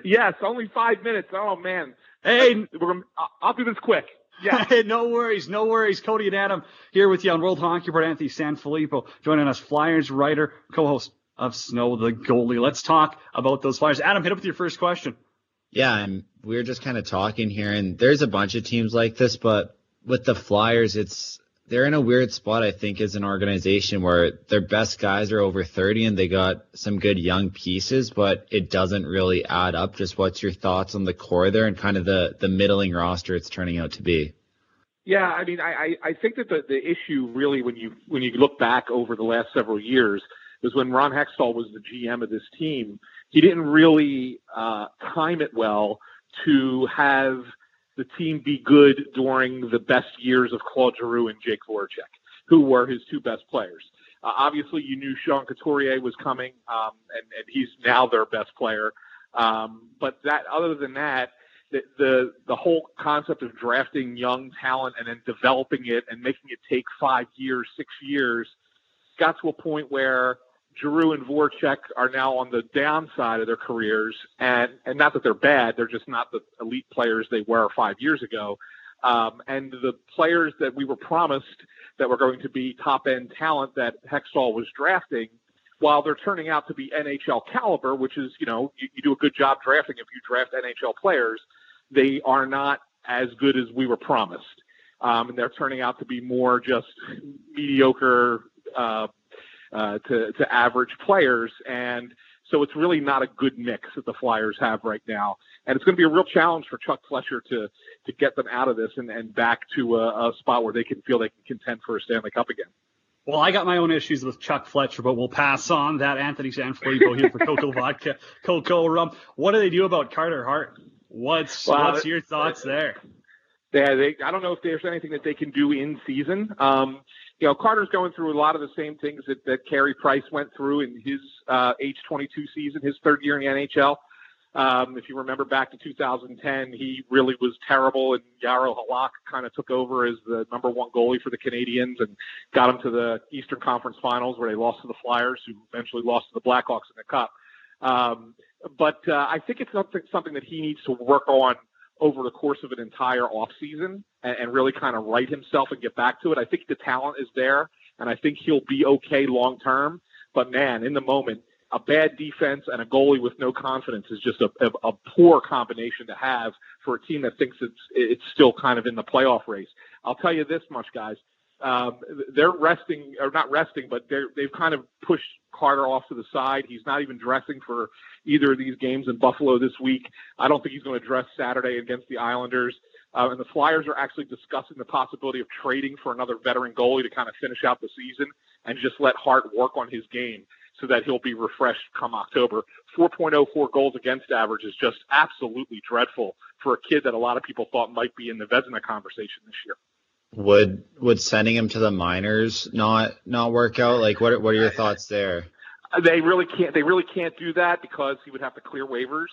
yes, only five minutes. Oh man. Hey, we're gonna, I'll do this quick. Yeah. no worries, no worries. Cody and Adam here with you on World Hockey Report. Anthony Sanfilippo joining us, Flyers writer, co-host of Snow the Goalie. Let's talk about those Flyers. Adam, hit up with your first question. Yeah, and we are just kind of talking here, and there's a bunch of teams like this, but with the Flyers, it's they're in a weird spot, I think, as an organization where their best guys are over 30 and they got some good young pieces, but it doesn't really add up. Just what's your thoughts on the core there and kind of the, the middling roster it's turning out to be? Yeah, I mean, I, I think that the, the issue really when you when you look back over the last several years is when Ron Hextall was the GM of this team, he didn't really uh, time it well to have the team be good during the best years of Claude Giroux and Jake Voracek, who were his two best players. Uh, obviously, you knew Sean Couturier was coming, um, and, and he's now their best player. Um, but that, other than that, the, the the whole concept of drafting young talent and then developing it and making it take five years, six years, got to a point where Giroux and Voracek are now on the downside of their careers, and and not that they're bad, they're just not the elite players they were five years ago. Um, and the players that we were promised that were going to be top end talent that Hextall was drafting, while they're turning out to be NHL caliber, which is you know you, you do a good job drafting if you draft NHL players, they are not as good as we were promised. Um, and they're turning out to be more just mediocre uh, uh, to, to average players. And so it's really not a good mix that the Flyers have right now. And it's going to be a real challenge for Chuck Fletcher to, to get them out of this and, and back to a, a spot where they can feel they can contend for a Stanley Cup again. Well, I got my own issues with Chuck Fletcher, but we'll pass on that. Anthony Sanfilippo here for Coco Vodka, Coco Rum. What do they do about Carter Hart? What's well, what's your thoughts there? Yeah, they, I don't know if there's anything that they can do in season. Um, you know, Carter's going through a lot of the same things that, that Carey Price went through in his uh, H22 season, his third year in the NHL. Um, if you remember back to 2010, he really was terrible, and Jaro Halak kind of took over as the number one goalie for the Canadiens and got them to the Eastern Conference Finals, where they lost to the Flyers, who eventually lost to the Blackhawks in the Cup. Um, but uh, I think it's something something that he needs to work on over the course of an entire offseason and, and really kind of right himself and get back to it. I think the talent is there, and I think he'll be okay long term. But man, in the moment, a bad defense and a goalie with no confidence is just a, a, a, poor combination to have for a team that thinks it's it's still kind of in the playoff race. I'll tell you this much, guys. Um, they're resting, or not resting, but they're, they've kind of pushed Carter off to the side. He's not even dressing for either of these games in Buffalo this week. I don't think he's going to dress Saturday against the Islanders. Uh, and the Flyers are actually discussing the possibility of trading for another veteran goalie to kind of finish out the season and just let Hart work on his game so that he'll be refreshed come October. 4.04 goals against average is just absolutely dreadful for a kid that a lot of people thought might be in the Vezina conversation this year. Would would sending him to the minors not not work out? Like what what are your thoughts there? They really can't. They really can't do that because he would have to clear waivers.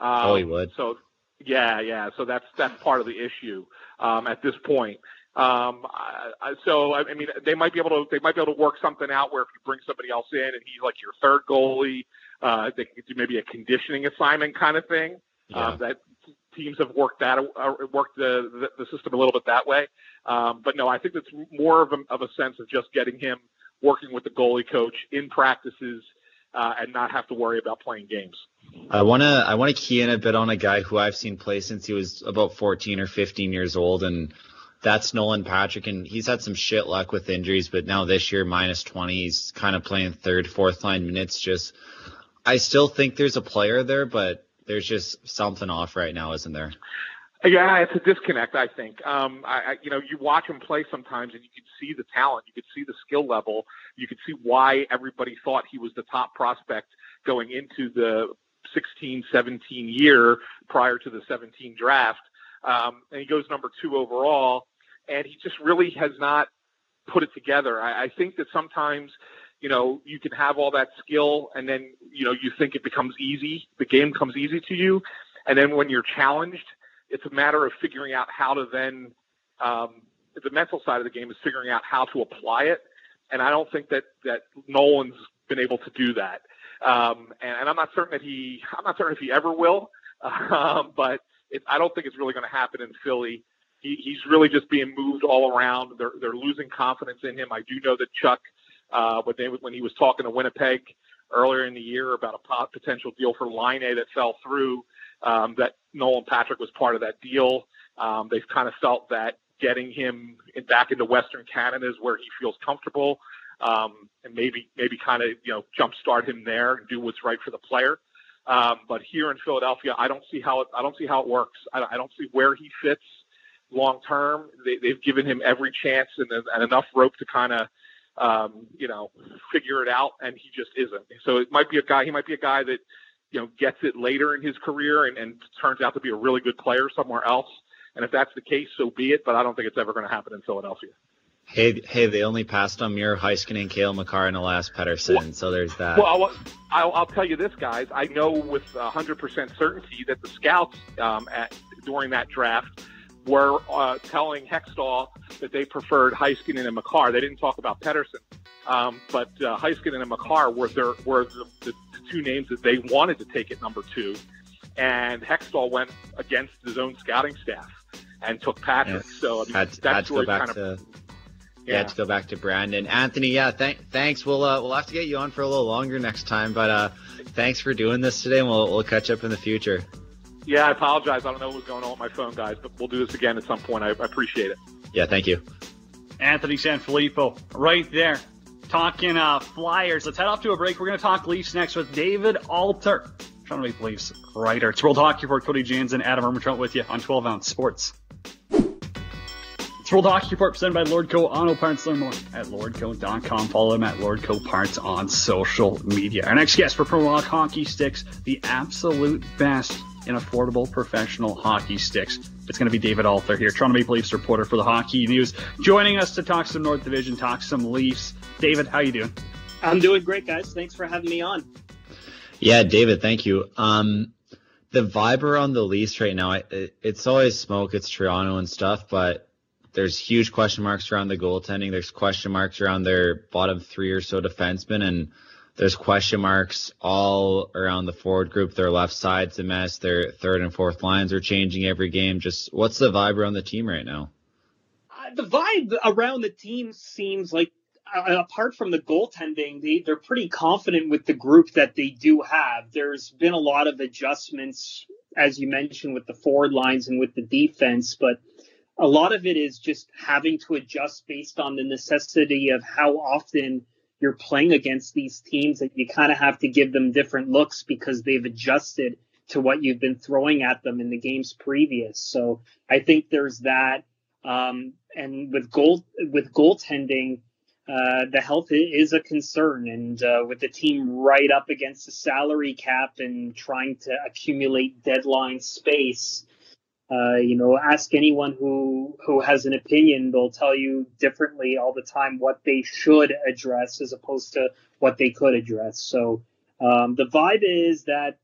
Um, oh, he would. So yeah, yeah. So that's that's part of the issue um, at this point. Um, I, so I mean, they might be able to they might be able to work something out where if you bring somebody else in and he's like your third goalie, uh, they can do maybe a conditioning assignment kind of thing. Yeah. Um, that teams have worked that uh, worked the, the, system a little bit that way. Um, but no, I think it's more of a, of a sense of just getting him working with the goalie coach in practices uh, and not have to worry about playing games. I want to I want to key in a bit on a guy who I've seen play since he was about 14 or 15 years old, and that's Nolan Patrick. And he's had some shit luck with injuries, but now this year minus 20, he's kind of playing third, fourth line minutes. Just I still think there's a player there, but there's just something off right now, isn't there? Yeah, it's a disconnect. I think. Um, I, I, you know, you watch him play sometimes, and you can see the talent, you can see the skill level, you can see why everybody thought he was the top prospect going into the 16, 17 year prior to the 17 draft. Um, and he goes number two overall, and he just really has not put it together. I, I think that sometimes, you know, you can have all that skill, and then you know you think it becomes easy, the game comes easy to you, and then when you're challenged it's a matter of figuring out how to then um, the mental side of the game is figuring out how to apply it. And I don't think that that Nolan's been able to do that. Um, and, and I'm not certain that he I'm not certain if he ever will. Um, but it, I don't think it's really going to happen in Philly. He, he's really just being moved all around. They're they're losing confidence in him. I do know that Chuck, uh, when they when he was talking to Winnipeg earlier in the year about a potential deal for Laine that fell through, um, that Nolan Patrick was part of that deal. Um, they've kind of felt that getting him in, back into Western Canada is where he feels comfortable, um, and maybe maybe kind of you know jumpstart him there and do what's right for the player. Um, but here in Philadelphia, I don't see how it, I don't see how it works. I, I don't see where he fits long term. They, they've given him every chance and, and enough rope to kind of um, you know figure it out, and he just isn't. So it might be a guy. He might be a guy that you know, gets it later in his career and, and turns out to be a really good player somewhere else. And if that's the case, so be it. But I don't think it's ever going to happen in Philadelphia. Hey, hey, they only passed on Miro Heiskanen and Cale Makar and Elias Pettersson, well, so there's that. Well, I'll, I'll, tell you this, guys. I know with 100% certainty that the scouts um, at, during that draft were uh, telling Hextall that they preferred Heiskanen and Makar. They didn't talk about Pettersson, Um, but uh, Heiskanen and Makar were, their, were the, the, two names that they wanted to take at number two. And Hextall went against his own scouting staff and took Patrick. Yes. So I mean, had, that's had to go back kind of, to yeah. to go back to Brandon. Anthony, yeah, th- thanks. We'll uh, we'll have to get you on for a little longer next time, but uh, thanks for doing this today, and we'll we'll catch up in the future. Yeah, I apologize. I don't know what was going on with my phone, guys, but we'll do this again at some point. I, I appreciate it. Yeah, thank you. Anthony Sanfilippo, right there, talking uh, Flyers. Let's head off to a break. We're going to talk Leafs next with David Alter, trying to make Leafs writer. It's World Hockey Report. Cody Jansen, and Adam Ermintrout with you on 12 Ounce Sports. It's World Hockey Report presented by Lordco Auto Parts. Learn more at lordco.com. Follow them at Lordco Parts on social media. Our next guest for Pro Rock Hockey Sticks, the absolute best in affordable professional hockey sticks. It's going to be David Alter here, Toronto Maple Leafs reporter for the Hockey News, joining us to talk some North Division, talk some Leafs. David, how you doing? I'm doing great, guys. Thanks for having me on. Yeah, David, thank you. Um, the vibe around the Leafs right now, it, it's always smoke. It's Toronto and stuff, but there's huge question marks around the goaltending. There's question marks around their bottom three or so defensemen, and there's question marks all around the forward group. Their left side's a mess. Their third and fourth lines are changing every game. Just what's the vibe around the team right now? Uh, the vibe around the team seems like, uh, apart from the goaltending, they, they're pretty confident with the group that they do have. There's been a lot of adjustments, as you mentioned, with the forward lines and with the defense, but a lot of it is just having to adjust based on the necessity of how often you're playing against these teams that you kind of have to give them different looks because they've adjusted to what you've been throwing at them in the games previous. So I think there's that. Um, and with goal with goaltending, uh, the health is a concern, and uh, with the team right up against the salary cap and trying to accumulate deadline space, uh, you know, ask anyone who who has an opinion; they'll tell you differently all the time what they should address as opposed to what they could address. So um, the vibe is that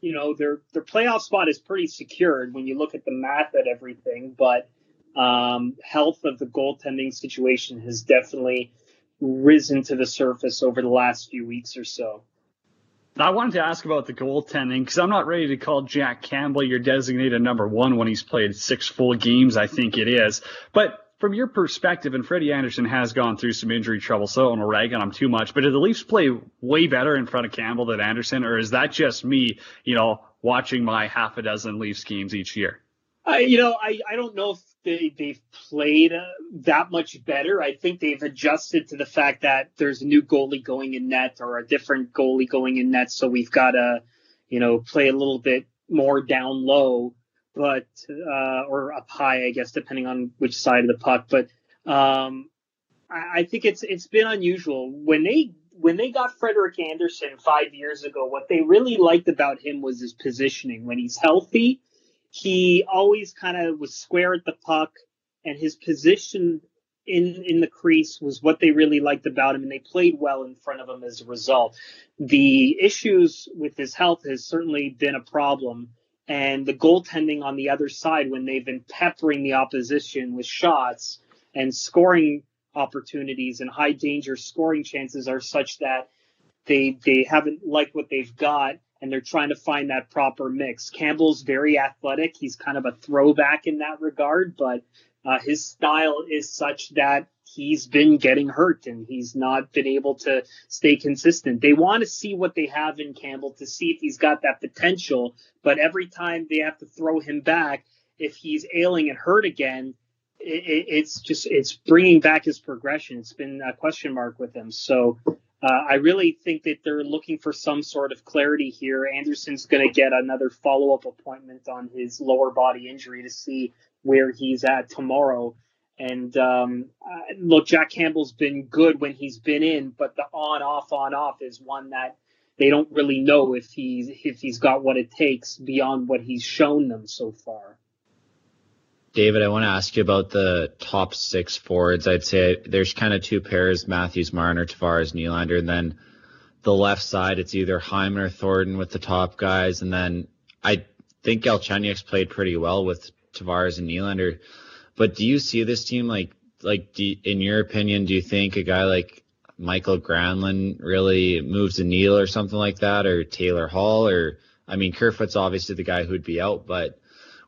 you know their their playoff spot is pretty secured when you look at the math at everything, but um, health of the goaltending situation has definitely risen to the surface over the last few weeks or so. I wanted to ask about the goaltending because I'm not ready to call Jack Campbell your designated number one when he's played six full games, I think it is. But from your perspective, and Freddie Andersen has gone through some injury trouble, so I don't rag on him too much, but did the Leafs play way better in front of Campbell than Anderson, or is that just me, you know, watching my half a dozen Leafs games each year? Uh, you know, I, I don't know if they, they've played uh, that much better. I think they've adjusted to the fact that there's a new goalie going in net or a different goalie going in net. So we've got to, you know, play a little bit more down low, but, uh, or up high, I guess, depending on which side of the puck. But, um, I, I think it's, it's been unusual when they, when they got Frederik Andersen five years ago, what they really liked about him was his positioning. When he's healthy, he always kind of was square at the puck, and his position in in the crease was what they really liked about him, and they played well in front of him as a result. The issues with his health has certainly been a problem, and the goaltending on the other side when they've been peppering the opposition with shots and scoring opportunities and high danger scoring chances are such that they they haven't liked what they've got and they're trying to find that proper mix. Campbell's very athletic. He's kind of a throwback in that regard, but uh, his style is such that he's been getting hurt and he's not been able to stay consistent. They want to see what they have in Campbell to see if he's got that potential, but every time they have to throw him back, if he's ailing and hurt again, it, it's just it's bringing back his progression. It's been a question mark with him. So uh, I really think that they're looking for some sort of clarity here. Andersen's going to get another follow up appointment on his lower body injury to see where he's at tomorrow. And um, uh, look, Jack Campbell's been good when he's been in, but the on off on off is one that they don't really know if he's if he's got what it takes beyond what he's shown them so far. David, I want to ask you about the top six forwards. I'd say there's kind of two pairs, Matthews, Marner, Tavares, Nylander, and then the left side, it's either Hyman or Thornton with the top guys. And then I think Galchenyuk's played pretty well with Tavares and Nylander. But do you see this team like, like, you, in your opinion, do you think a guy like Mikael Granlund really moves the needle or something like that, or Taylor Hall, or I mean, Kerfoot's obviously the guy who'd be out, but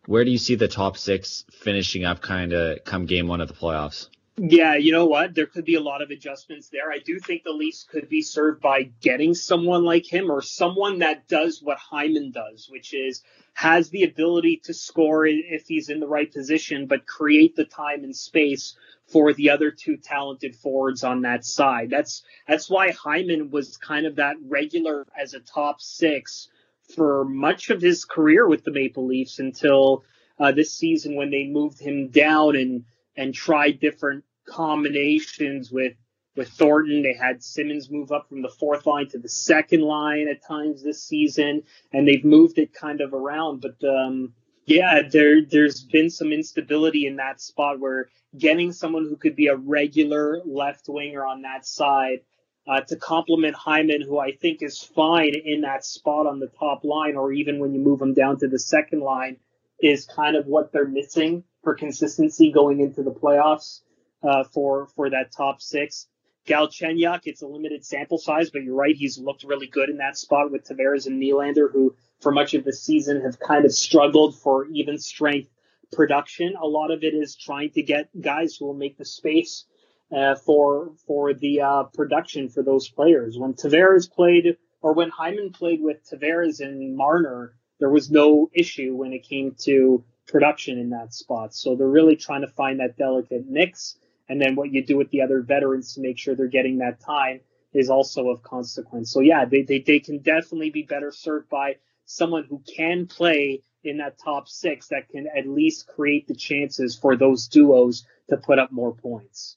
where do you see the top six finishing up kind of come game one of the playoffs? Yeah, you know what? There could be a lot of adjustments there. I do think the Leafs could be served by getting someone like him or someone that does what Hyman does, which is has the ability to score if he's in the right position, but create the time and space for the other two talented forwards on that side. That's that's why Hyman was kind of that regular as a top six for much of his career with the Maple Leafs until uh, this season when they moved him down and and tried different combinations with with Thornton. They had Simmonds move up from the fourth line to the second line at times this season, and they've moved it kind of around. But um, yeah, there there's been some instability in that spot where getting someone who could be a regular left winger on that side uh, to complement Hyman, who I think is fine in that spot on the top line, or even when you move him down to the second line, is kind of what they're missing for consistency going into the playoffs uh, for for that top six. Galchenyuk, it's a limited sample size, but you're right, he's looked really good in that spot with Tavares and Nylander, who for much of the season have kind of struggled for even strength production. A lot of it is trying to get guys who will make the space uh, for for the uh, production for those players. When Tavares played, or when Hyman played with Tavares and Marner, there was no issue when it came to production in that spot. So they're really trying to find that delicate mix. And then what you do with the other veterans to make sure they're getting that time is also of consequence. So yeah, they, they, they can definitely be better served by someone who can play in that top six that can at least create the chances for those duos to put up more points.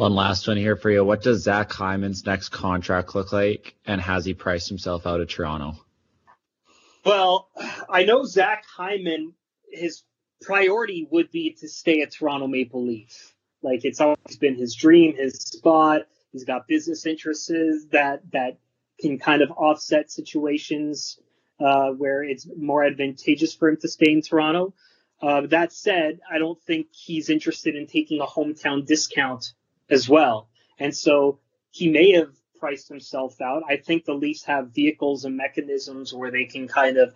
One last one here for you. What does Zach Hyman's next contract look like? And has he priced himself out of Toronto? Well, I know Zach Hyman, his priority would be to stay at Toronto Maple Leaf. Like it's always been his dream, his spot. He's got business interests that that can kind of offset situations uh, where it's more advantageous for him to stay in Toronto. Uh, that said, I don't think he's interested in taking a hometown discount as well, and so he may have priced himself out. I think the Leafs have vehicles and mechanisms where they can kind of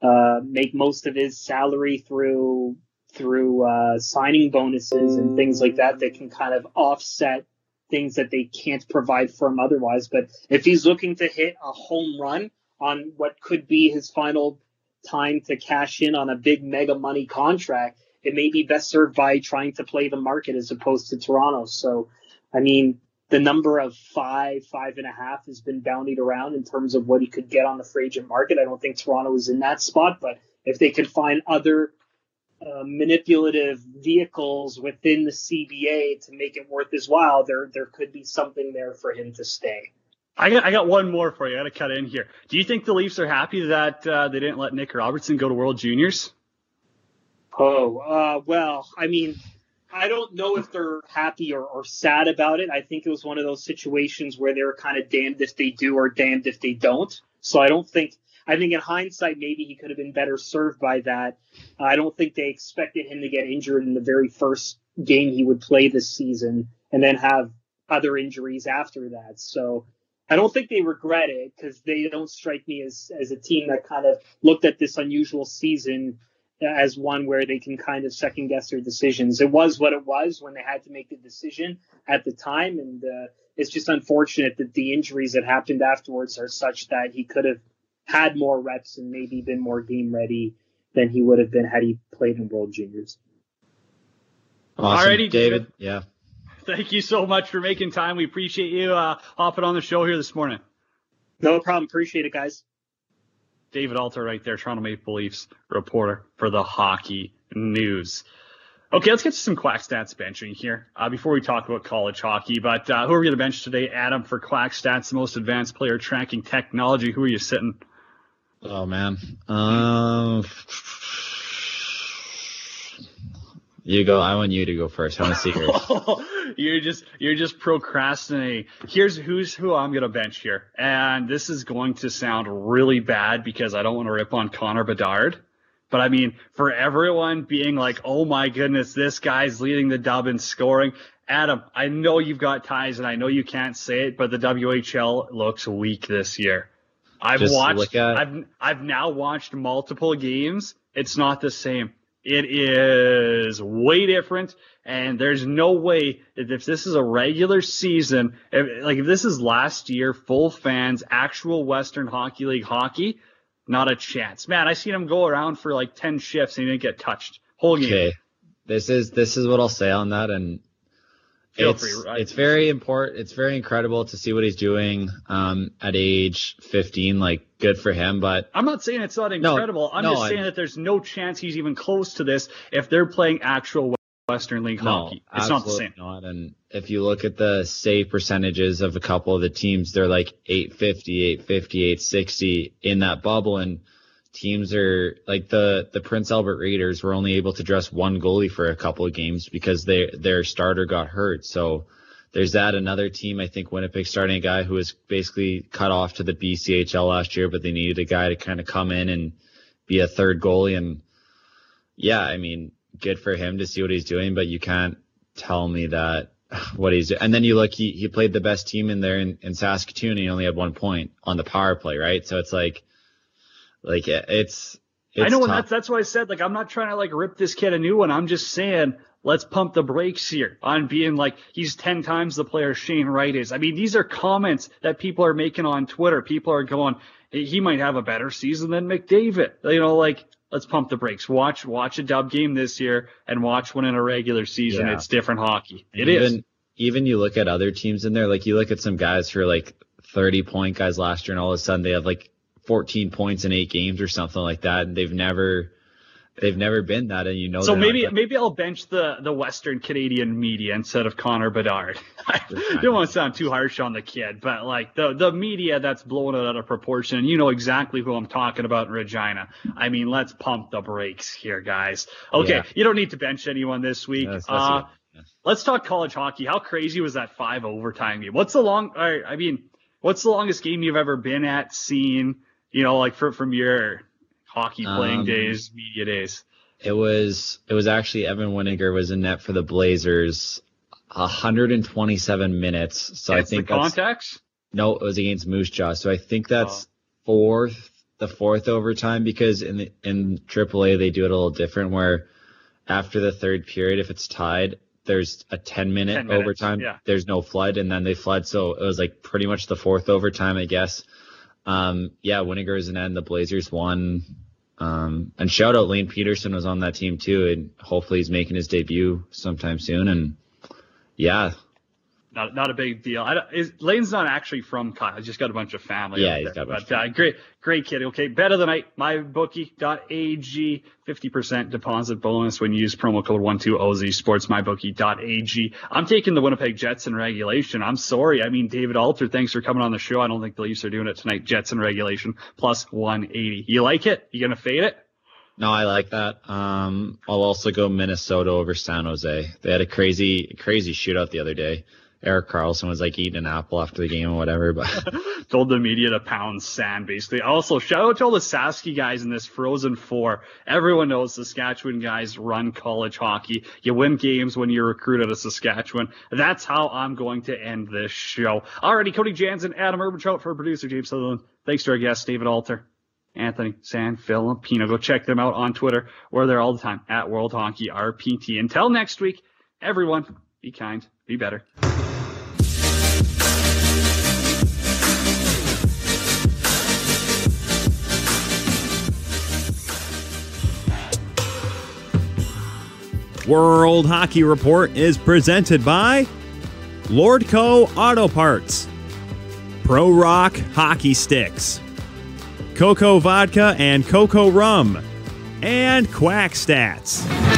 uh, make most of his salary through through uh, signing bonuses and things like that that can kind of offset things that they can't provide for him otherwise. But if he's looking to hit a home run on what could be his final time to cash in on a big mega money contract, it may be best served by trying to play the market as opposed to Toronto. So, I mean, the number of five, five and a half has been boundied around in terms of what he could get on the free agent market. I don't think Toronto is in that spot, but if they could find other uh, manipulative vehicles within the CBA to make it worth his while, there there could be something there for him to stay. I got I got one more for you. I got to cut in here. Do you think the Leafs are happy that uh, they didn't let Nick Robertson go to World Juniors? Oh uh, well, I mean, I don't know if they're happy or, or sad about it. I think it was one of those situations where they're kind of damned if they do or damned if they don't. So I don't think I think in hindsight, maybe he could have been better served by that. I don't think they expected him to get injured in the very first game he would play this season and then have other injuries after that. So I don't think they regret it because they don't strike me as, as a team that kind of looked at this unusual season as one where they can kind of second guess their decisions. It was what it was when they had to make the decision at the time. And uh, it's just unfortunate that the injuries that happened afterwards are such that he could have had more reps and maybe been more game ready than he would have been had he played in World Juniors. Awesome. Alrighty, David. Yeah. Thank you so much for making time. We appreciate you uh, hopping on the show here this morning. No problem. Appreciate it, guys. David Alter right there, Toronto Maple Leafs reporter for the Hockey News. Okay, let's get to some Quack Stats benching here uh, before we talk about college hockey. But uh, who are we going to bench today, Adam, for Quack Stats, the most advanced player tracking technology? Who are you sitting? Oh man, um, you go. I want you to go first. I want to see yours. you're just you're just procrastinating. Here's who's who I'm gonna bench here, and this is going to sound really bad because I don't want to rip on Connor Bedard. But I mean, for everyone being like, "Oh my goodness, this guy's leading the dub in scoring," Adam, I know you've got ties, and I know you can't say it, but the WHL looks weak this year. I've Just watched. I've I've now watched multiple games. It's not the same. It is way different. And there's no way if this is a regular season, if, like if this is last year, full fans, actual Western Hockey League hockey, not a chance. Man, I seen him go around for like 10 shifts and he didn't get touched. Whole game. Okay. This is, this is what I'll say on that. And Feel it's, free, right? it's very important. It's very incredible to see what he's doing um, at age 15. Like, good for him. But I'm not saying it's not incredible. No, I'm no, just saying I, that there's no chance he's even close to this if they're playing actual Western League no, hockey. It's not the same. Not. And if you look at the save percentages of a couple of the teams, they're like 850, 850, 860 in that bubble. And teams are like the the Prince Albert Raiders were only able to dress one goalie for a couple of games because they their starter got hurt. So there's that. Another team, I think Winnipeg starting a guy who was basically cut off to the BCHL last year, but they needed a guy to kind of come in and be a third goalie. And yeah, I mean, good for him to see what he's doing, but you can't tell me that what he's doing. And then you look, he, he played the best team in there in, in Saskatoon and he only had one point on the power play, right? So it's like, like it's, it's I know, and that's that's why I said like I'm not trying to like rip this kid a new one. I'm just saying let's pump the brakes here on being like he's ten times the player Shane Wright is. I mean, these are comments that people are making on Twitter. People are going, he might have a better season than McDavid. You know, like let's pump the brakes. Watch watch a dub game this year and watch one in a regular season. Yeah. It's different hockey. It even, is. Even you look at other teams in there, like you look at some guys who are like 30 point guys last year, and all of a sudden they have like 14 points in eight games or something like that, and they've never they've never been that, and you know. So maybe maybe I'll bench the the Western Canadian media instead of Connor Bedard. I don't want to sound too harsh on the kid, but like the the media that's blowing it out of proportion, and you know exactly who I'm talking about in Regina. I mean, let's pump the brakes here, guys. Okay, yeah. you don't need to bench anyone this week. uh, Let's talk college hockey. How crazy was that five overtime game? What's the long? I mean, what's the longest game you've ever been at, seen? You know, like for, from your hockey playing um, days, media days? It was it was actually Evan Winiger was in net for the Blazers, 127 minutes. So against I think the contacts. No, it was against Moose Jaw. So I think that's oh. fourth, the fourth overtime because in the in AAA they do it a little different where after the third period, if it's tied, there's a 10 minute 10 minutes, overtime. Yeah. There's no flood, and then they flood. So it was like pretty much the fourth overtime, I guess. Um, yeah, Winiger's an end. The Blazers won um, and shout out Lane Peterson was on that team too, and hopefully he's making his debut sometime soon. And yeah, not not a big deal. I is, Lane's not actually from Kyle. He's just got a bunch of family. Yeah, he's got a bunch. But, uh, great, great kid. Okay, bet of the night. MyBookie.ag. 50% deposit bonus when you use promo code 12OZ Sports. MyBookie.ag. I'm taking the Winnipeg Jets in regulation. I'm sorry. I mean, David Alter, thanks for coming on the show. I don't think the Leafs are doing it tonight. Jets in regulation plus 180. You like it? You gonna fade it? No, I like that. Um, I'll also go Minnesota over San Jose. They had a crazy, crazy shootout the other day. Erik Karlsson was like eating an apple after the game or whatever, but told the media to pound sand basically. Also, shout out to all the Sasky guys in this Frozen Four. Everyone knows Saskatchewan guys run college hockey. You win games when you're recruited to Saskatchewan. That's how I'm going to end this show. Alrighty, Cody Jansen, Adam Urbantrout for producer James Sutherland. Thanks to our guest David Alter. Anthony Sanfilippo. Go check them out on Twitter. We're there all the time at World Hockey RPT. Until next week, everyone, be kind, be better. World Hockey Report is presented by Lordco Auto Parts, Pro Rock Hockey Sticks, Coco Vodka and Coco Rum, and Quack Stats.